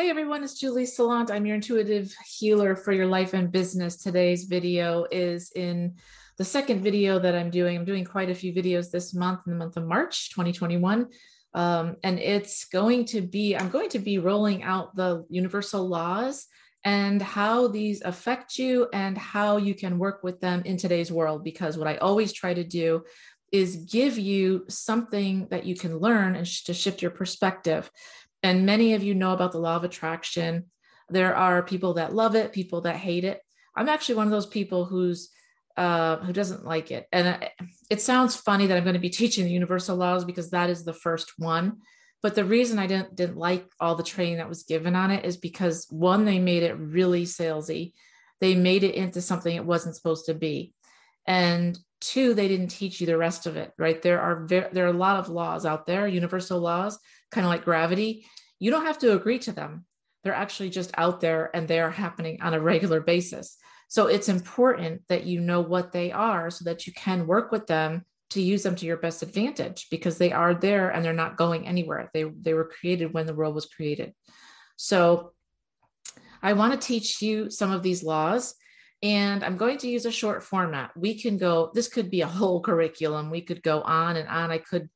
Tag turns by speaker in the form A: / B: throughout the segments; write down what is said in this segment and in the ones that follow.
A: Hey everyone, it's Julie Salant. I'm your intuitive healer for your life and business. Today's video is in the second video that I'm doing. I'm doing quite a few videos this month in the month of March 2021. Um, and it's going to be, I'm going to be rolling out the universal laws and how these affect you and how you can work with them in today's world. Because what I always try to do is give you something that you can learn and sh- to shift your perspective and many of you know about the law of attraction. There are people that love it, people that hate it. I'm actually one of those people who's uh, who doesn't like it. And it sounds funny that I'm going to be teaching the universal laws because that is the first one. But the reason I didn't didn't like all the training that was given on it is because one, they made it really salesy. They made it into something it wasn't supposed to be. And two, they didn't teach you the rest of it, right? There are there are a lot of laws out there, universal laws kind of like gravity, you don't have to agree to them. They're actually just out there and they are happening on a regular basis. So it's important that you know what they are so that you can work with them to use them to your best advantage because they are there and they're not going anywhere. They, they were created when the world was created. So I want to teach you some of these laws and I'm going to use a short format. We can go, this could be a whole curriculum. We could go on and on. I could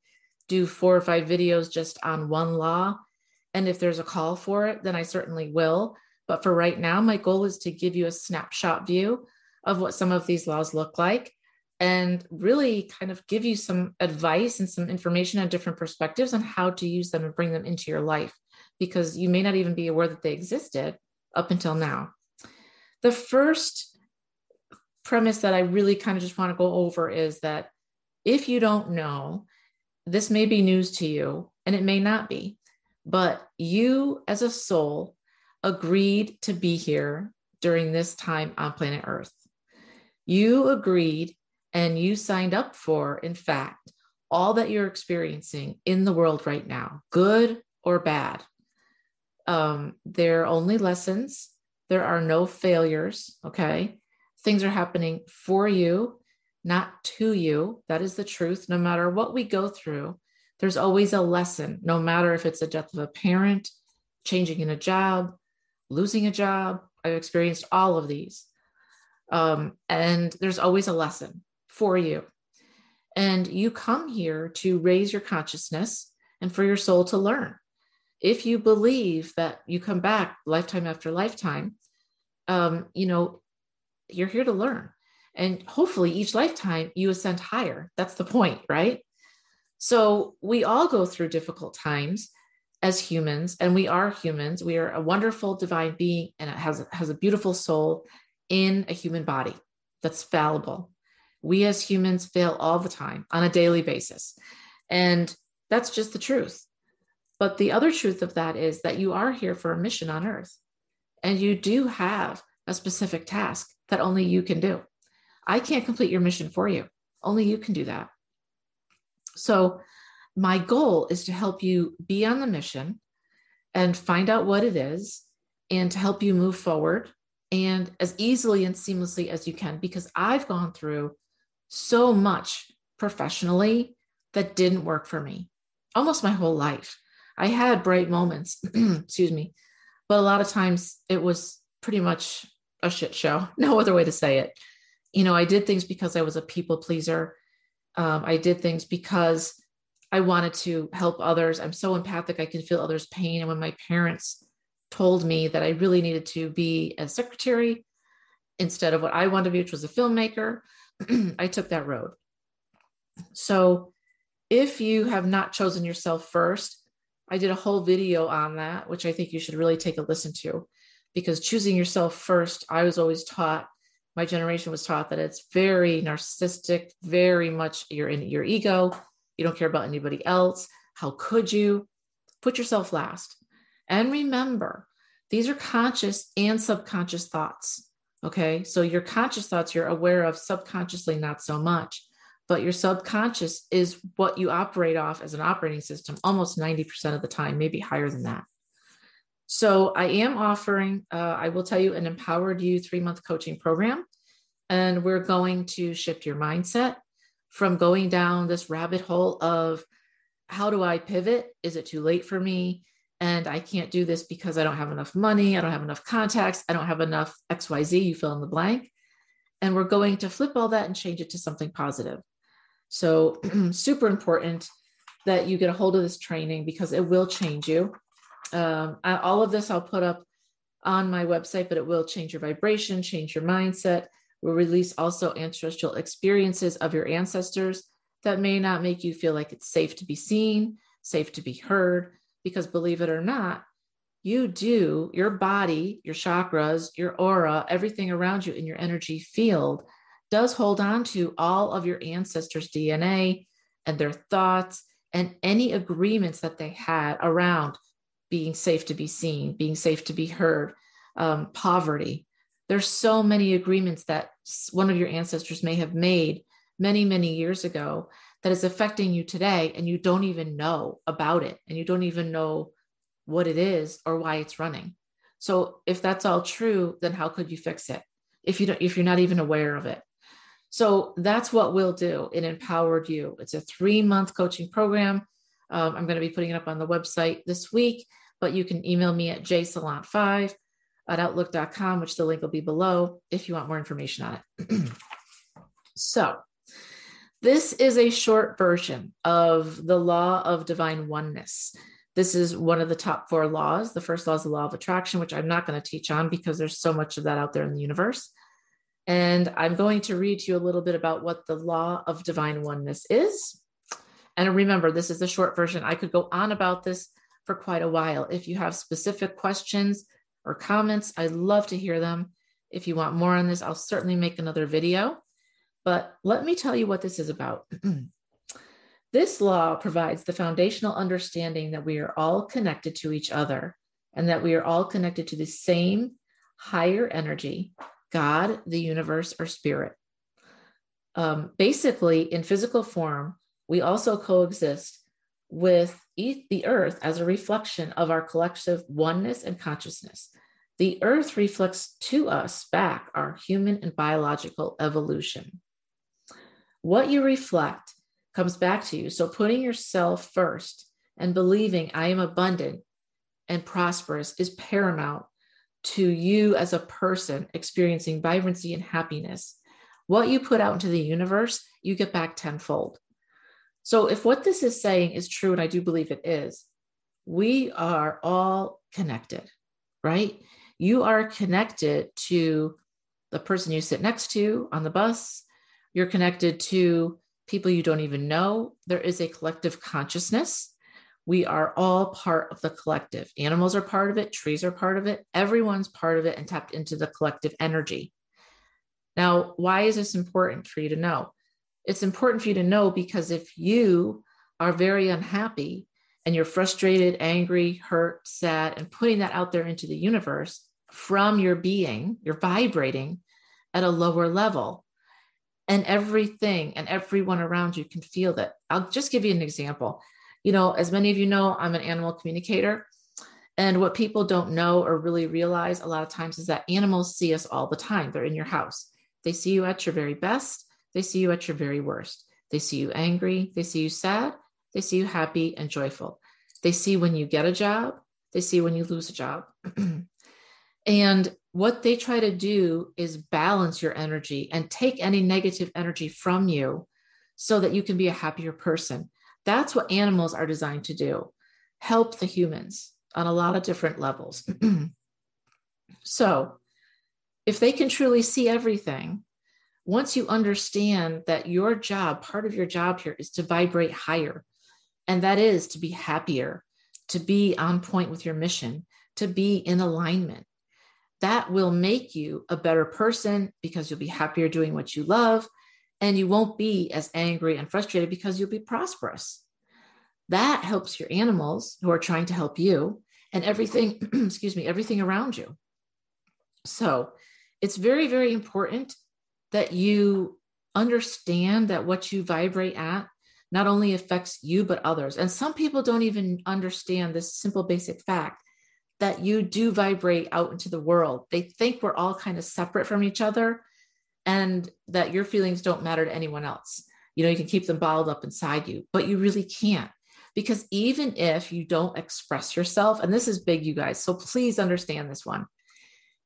A: do four or five videos just on one law. And if there's a call for it, then I certainly will. But for right now, my goal is to give you a snapshot view of what some of these laws look like and really kind of give you some advice and some information on different perspectives on how to use them and bring them into your life because you may not even be aware that they existed up until now. The first premise that I really kind of just want to go over is that if you don't know this may be news to you and it may not be, but you as a soul agreed to be here during this time on planet Earth. You agreed and you signed up for, in fact, all that you're experiencing in the world right now, good or bad. Um, they're only lessons. There are no failures. Okay. Things are happening for you not to you. That is the truth. No matter what we go through, there's always a lesson, no matter if it's the death of a parent, changing in a job, losing a job. I've experienced all of these. Um, and there's always a lesson for you. And you come here to raise your consciousness and for your soul to learn. If you believe that you come back lifetime after lifetime, um, you know, you're here to learn. And hopefully, each lifetime you ascend higher. That's the point, right? So we all go through difficult times as humans, and we are humans. We are a wonderful divine being, and it has, has a beautiful soul in a human body that's fallible. We as humans fail all the time on a daily basis. And that's just the truth. But the other truth of that is that you are here for a mission on earth, and you do have a specific task that only you can do. I can't complete your mission for you. Only you can do that. So, my goal is to help you be on the mission and find out what it is and to help you move forward and as easily and seamlessly as you can because I've gone through so much professionally that didn't work for me almost my whole life. I had bright moments, excuse me, but a lot of times it was pretty much a shit show. No other way to say it you know, I did things because I was a people pleaser. Um, I did things because I wanted to help others. I'm so empathic, I can feel others' pain. And when my parents told me that I really needed to be a secretary instead of what I wanted to be, which was a filmmaker, I took that road. So if you have not chosen yourself first, I did a whole video on that, which I think you should really take a listen to because choosing yourself first, I was always taught my generation was taught that it's very narcissistic, very much you're in your ego. You don't care about anybody else. How could you? Put yourself last. And remember, these are conscious and subconscious thoughts. Okay. So your conscious thoughts you're aware of, subconsciously, not so much. But your subconscious is what you operate off as an operating system almost 90% of the time, maybe higher than that. So I am offering, uh, I will tell you, an empowered you three month coaching program. And we're going to shift your mindset from going down this rabbit hole of how do I pivot? Is it too late for me? and I can't do this because I don't have enough money, I don't have enough contacts, I don't have enough XYZ, you fill in the blank. And we're going to flip all that and change it to something positive. So, super important that you get a hold of this training because it will change you. Um, all of this I'll put up on my website, but it will change your vibration, change your mindset. We'll release also ancestral experiences of your ancestors that may not make you feel like it's safe to be seen, safe to be heard, because believe it or not, you do, your body, your chakras, your aura, everything around you in your energy field does hold on to all of your ancestors' DNA and their thoughts and any agreements that they had around being safe to be seen, being safe to be heard, um, poverty. There's so many agreements that one of your ancestors may have made many, many years ago that is affecting you today, and you don't even know about it, and you don't even know what it is or why it's running. So if that's all true, then how could you fix it if you don't, if you're not even aware of it? So that's what we'll do in Empowered You. It's a three month coaching program. Um, I'm going to be putting it up on the website this week, but you can email me at jsalant5 at outlook.com, which the link will be below if you want more information on it. so, this is a short version of the law of divine oneness. This is one of the top four laws. The first law is the law of attraction, which I'm not going to teach on because there's so much of that out there in the universe. And I'm going to read to you a little bit about what the law of divine oneness is. And remember, this is the short version. I could go on about this for quite a while. If you have specific questions or comments, I'd love to hear them. If you want more on this, I'll certainly make another video. But let me tell you what this is about. this law provides the foundational understanding that we are all connected to each other and that we are all connected to the same higher energy, God, the universe, or spirit. Um, basically, in physical form, we also coexist with the earth as a reflection of our collective oneness and consciousness. The earth reflects to us back our human and biological evolution. What you reflect comes back to you. So, putting yourself first and believing I am abundant and prosperous is paramount to you as a person experiencing vibrancy and happiness. What you put out into the universe, you get back tenfold. So, if what this is saying is true, and I do believe it is, we are all connected, right? You are connected to the person you sit next to on the bus, you're connected to people you don't even know. There is a collective consciousness. We are all part of the collective. Animals are part of it, trees are part of it, everyone's part of it and tapped into the collective energy. Now, why is this important for you to know? It's important for you to know because if you are very unhappy and you're frustrated, angry, hurt, sad, and putting that out there into the universe from your being, you're vibrating at a lower level and everything and everyone around you can feel that. I'll just give you an example. You know, as many of you know, I'm an animal communicator. And what people don't know or really realize a lot of times is that animals see us all the time. They're in your house. They see you at your very best. They see you at your very worst. They see you angry. They see you sad. They see you happy and joyful. They see when you get a job. They see when you lose a job. and what they try to do is balance your energy and take any negative energy from you so that you can be a happier person. That's what animals are designed to do help the humans on a lot of different levels. so, if they can truly see everything, once you understand that your job, part of your job here is to vibrate higher, and that is to be happier, to be on point with your mission, to be in alignment that will make you a better person because you'll be happier doing what you love and you won't be as angry and frustrated because you'll be prosperous. That helps your animals who are trying to help you and everything, excuse me, everything around you. So it's very, very important that you understand that what you vibrate at not only affects you, but others. And some people don't even understand this simple, basic fact that you do vibrate out into the world. They think we're all kind of separate from each other and that your feelings don't matter to anyone else. You know, you can keep them bottled up inside you, but you really can't Because even if you don't express yourself, and this is big, you guys, so please understand this one.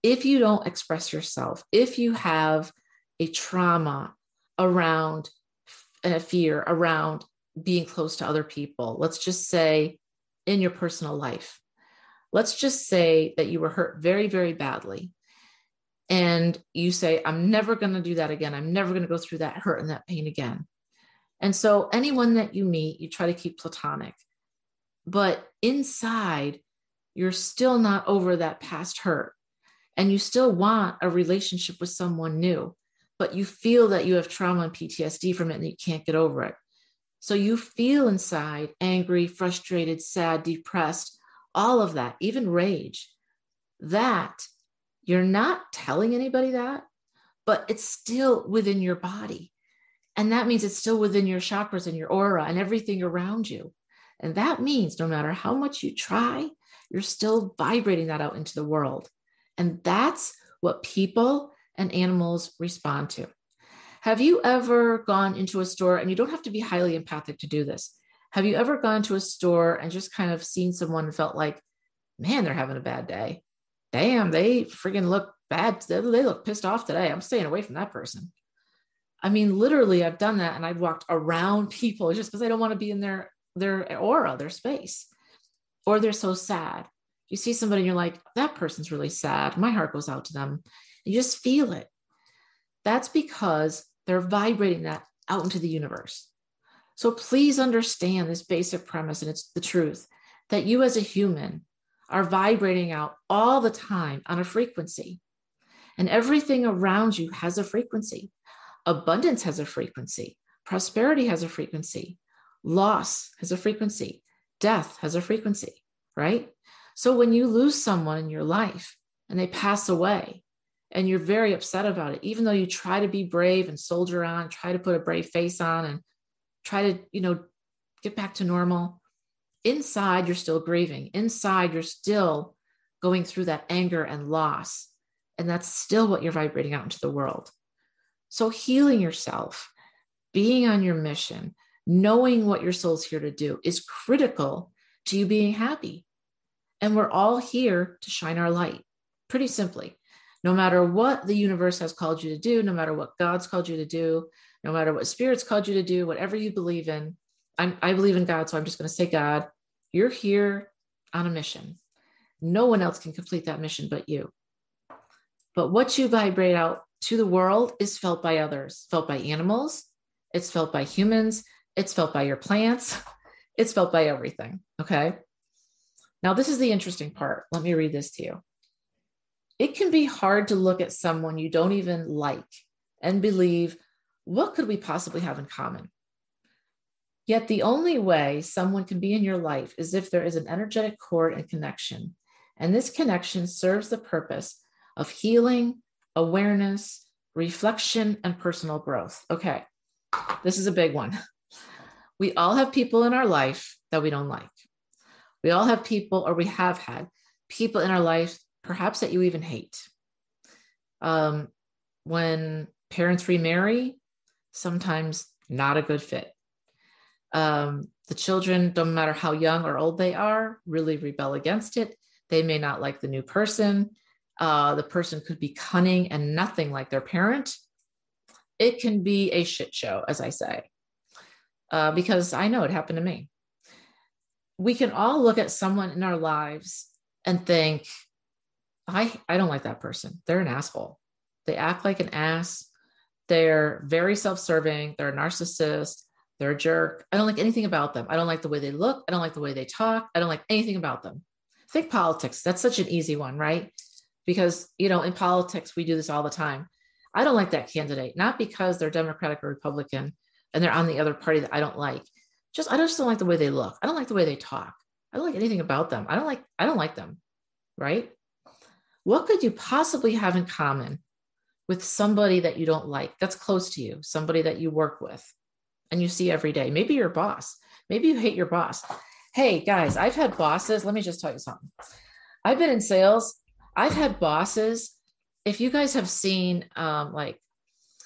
A: If you don't express yourself, if you have a trauma around a fear around being close to other people, let's just say in your personal life, let's just say that you were hurt very, very badly. And you say, I'm never going to do that again. I'm never going to go through that hurt and that pain again. And so, anyone that you meet, you try to keep platonic. But inside, you're still not over that past hurt. And you still want a relationship with someone new, but you feel that you have trauma and PTSD from it and you can't get over it. So you feel inside angry, frustrated, sad, depressed, all of that, even rage. That you're not telling anybody that, but it's still within your body. And that means it's still within your chakras and your aura and everything around you. And that means no matter how much you try, you're still vibrating that out into the world. And that's what people and animals respond to. Have you ever gone into a store, and you don't have to be highly empathic to do this? Have you ever gone to a store and just kind of seen someone and felt like, man, they're having a bad day? Damn, they freaking look bad. They look pissed off today. I'm staying away from that person. I mean, literally, I've done that and I've walked around people just because I don't want to be in their their aura, their space, or they're so sad. You see somebody and you're like, that person's really sad. My heart goes out to them. You just feel it. That's because they're vibrating that out into the universe. So please understand this basic premise, and it's the truth that you as a human are vibrating out all the time on a frequency. And everything around you has a frequency. Abundance has a frequency, prosperity has a frequency, loss has a frequency, death has a frequency, right? So when you lose someone in your life and they pass away and you're very upset about it, even though you try to be brave and soldier on, try to put a brave face on and try to, you know, get back to normal, inside you're still grieving. Inside you're still going through that anger and loss. And that's still what you're vibrating out into the world. So, healing yourself, being on your mission, knowing what your soul's here to do is critical to you being happy. And we're all here to shine our light, pretty simply. No matter what the universe has called you to do, no matter what God's called you to do, no matter what spirit's called you to do, whatever you believe in, I'm, I believe in God, so I'm just going to say, God, you're here on a mission. No one else can complete that mission but you. But what you vibrate out to the world is felt by others, felt by animals, it's felt by humans, it's felt by your plants, it's felt by everything. Okay. Now, this is the interesting part. Let me read this to you. It can be hard to look at someone you don't even like and believe, what could we possibly have in common? Yet, the only way someone can be in your life is if there is an energetic cord and connection. And this connection serves the purpose of healing, awareness, reflection, and personal growth. Okay, this is a big one. We all have people in our life that we don't like. We all have people, or we have had people in our life, perhaps that you even hate. Um, when parents remarry, sometimes not a good fit. Um, the children, no matter how young or old they are, really rebel against it. They may not like the new person. Uh, the person could be cunning and nothing like their parent. It can be a shit show, as I say, uh, because I know it happened to me. We can all look at someone in our lives and think, I, I don't like that person. They're an asshole. They act like an ass. They're very self serving. They're a narcissist. They're a jerk. I don't like anything about them. I don't like the way they look. I don't like the way they talk. I don't like anything about them. Think politics. That's such an easy one, right? because you know in politics we do this all the time i don't like that candidate not because they're democratic or republican and they're on the other party that i don't like just i just don't like the way they look i don't like the way they talk i don't like anything about them i don't like i don't like them right what could you possibly have in common with somebody that you don't like that's close to you somebody that you work with and you see every day? Maybe your boss. Maybe you hate your boss. Hey guys i've had bosses. Let me just tell you something. I've been in sales. I've had bosses. If you guys have seen um, like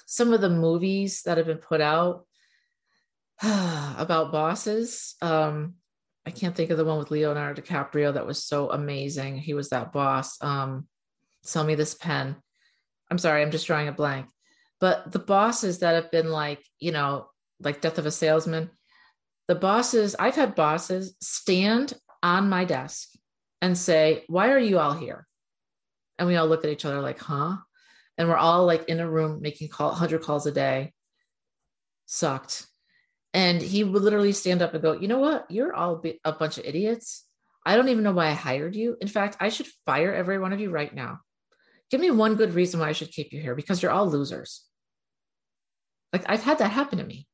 A: some of the movies that have been put out about bosses, um, I can't think of the one with Leonardo DiCaprio that was so amazing. He was that boss. Um, sell me this pen. I'm sorry, I'm just drawing a blank. But the bosses that have been like, you know, like Death of a Salesman, the bosses, I've had bosses stand on my desk and say, Why are you all here? And we all look at each other like, Huh? And we're all like in a room making call 100 calls a day. Sucked. And he would literally stand up and go, You know what? You're all a bunch of idiots. I don't even know why I hired you. In fact, I should fire every one of you right now. Give me one good reason why I should keep you here because you're all losers. Like I've had that happen to me.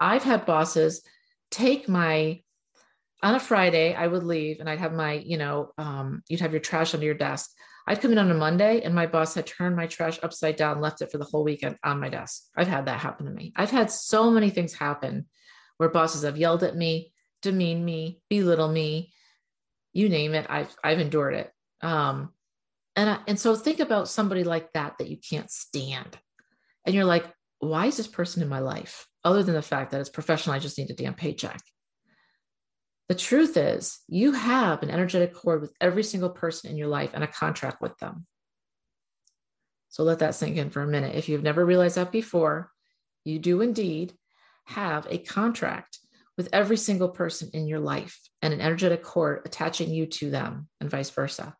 A: I've had bosses take my on a Friday, I would leave and I'd have my, you know, um, you'd have your trash under your desk. I'd come in on a Monday and my boss had turned my trash upside down, left it for the whole weekend on my desk. I've had that happen to me. I've had so many things happen where bosses have yelled at me, demean me, belittle me, you name it. I've I've endured it. Um, and I, and so think about somebody like that that you can't stand, and you're like, why is this person in my life? Other than the fact that it's professional, I just need a damn paycheck. The truth is, you have an energetic cord with every single person in your life and a contract with them. So let that sink in for a minute. If you've never realized that before, you do indeed have a contract with every single person in your life and an energetic cord attaching you to them and vice versa.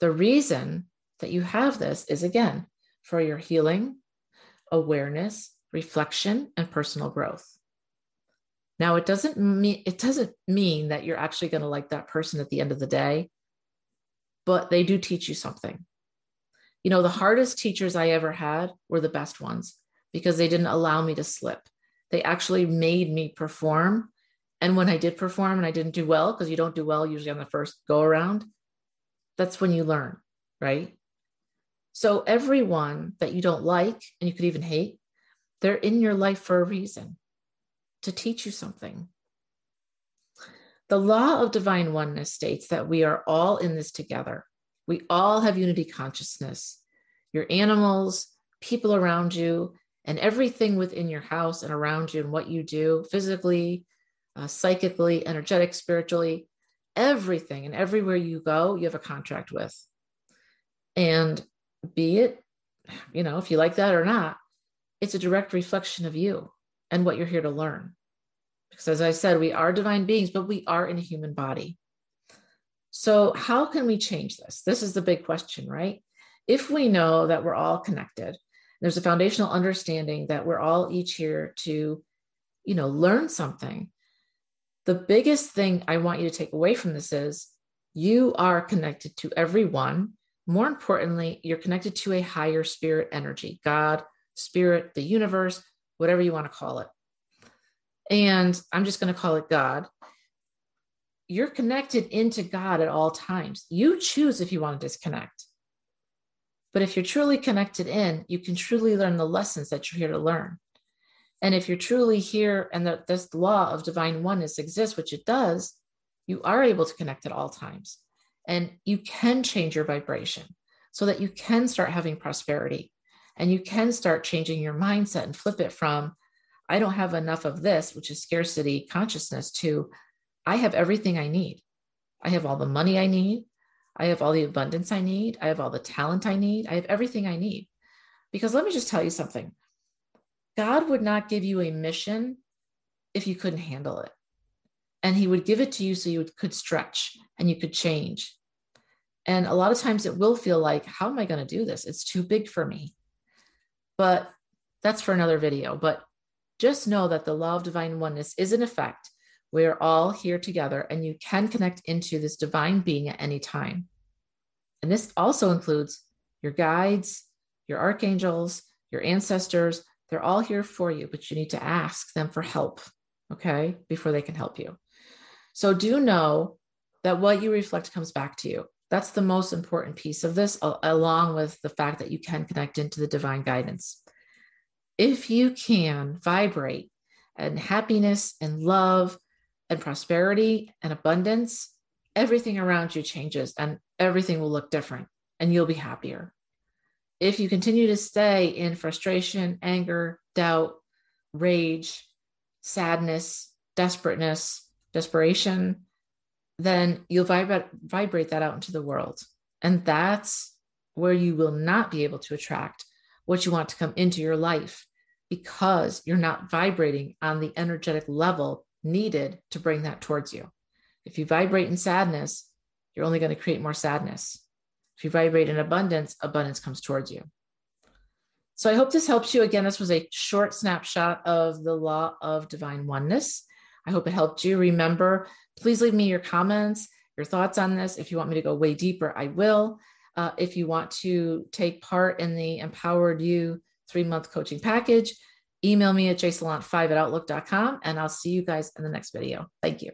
A: The reason that you have this is again for your healing, awareness, reflection, and personal growth. Now, it doesn't mean it doesn't mean that you're actually going to like that person at the end of the day, but they do teach you something. You know, the hardest teachers I ever had were the best ones because they didn't allow me to slip. They actually made me perform. And when I did perform and I didn't do well, because you don't do well usually on the first go around, that's when you learn, right? So everyone that you don't like and you could even hate, they're in your life for a reason to teach you something. The law of divine oneness states that we are all in this together. We all have unity consciousness. Your animals, people around you, and everything within your house and around you, and what you do physically, uh, psychically, energetic, spiritually, everything and everywhere you go, you have a contract with. And be it, you know, if you like that or not, it's a direct reflection of you and what you're here to learn. Because as I said, we are divine beings, but we are in a human body. So, how can we change this? This is the big question, right? If we know that we're all connected, there's a foundational understanding that we're all each here to, you know, learn something. The biggest thing I want you to take away from this is you are connected to everyone. More importantly, you're connected to a higher spirit energy, God, spirit, the universe, whatever you want to call it. And I'm just going to call it God. You're connected into God at all times. You choose if you want to disconnect. But if you're truly connected in, you can truly learn the lessons that you're here to learn. And if you're truly here and that this law of divine oneness exists, which it does, you are able to connect at all times. And you can change your vibration so that you can start having prosperity and you can start changing your mindset and flip it from, I don't have enough of this, which is scarcity consciousness, to I have everything I need. I have all the money I need. I have all the abundance I need. I have all the talent I need. I have everything I need. Because let me just tell you something God would not give you a mission if you couldn't handle it. And He would give it to you so you could stretch and you could change. And a lot of times it will feel like, how am I going to do this? It's too big for me. But that's for another video. But just know that the law of divine oneness is in effect. We are all here together, and you can connect into this divine being at any time. And this also includes your guides, your archangels, your ancestors. They're all here for you, but you need to ask them for help, okay, before they can help you. So do know that what you reflect comes back to you. That's the most important piece of this, along with the fact that you can connect into the divine guidance. If you can vibrate and happiness and love and prosperity and abundance, everything around you changes and everything will look different and you'll be happier. If you continue to stay in frustration, anger, doubt, rage, sadness, desperateness, desperation, then you'll vibrate, vibrate that out into the world. And that's where you will not be able to attract what you want to come into your life because you're not vibrating on the energetic level needed to bring that towards you. If you vibrate in sadness, you're only going to create more sadness. If you vibrate in abundance, abundance comes towards you. So I hope this helps you. Again, this was a short snapshot of the law of divine oneness. I hope it helped you. Remember, please leave me your comments, your thoughts on this. If you want me to go way deeper, I will. Uh, if you want to take part in the Empowered You three month coaching package, email me at jsalant5 at outlook.com and I'll see you guys in the next video. Thank you.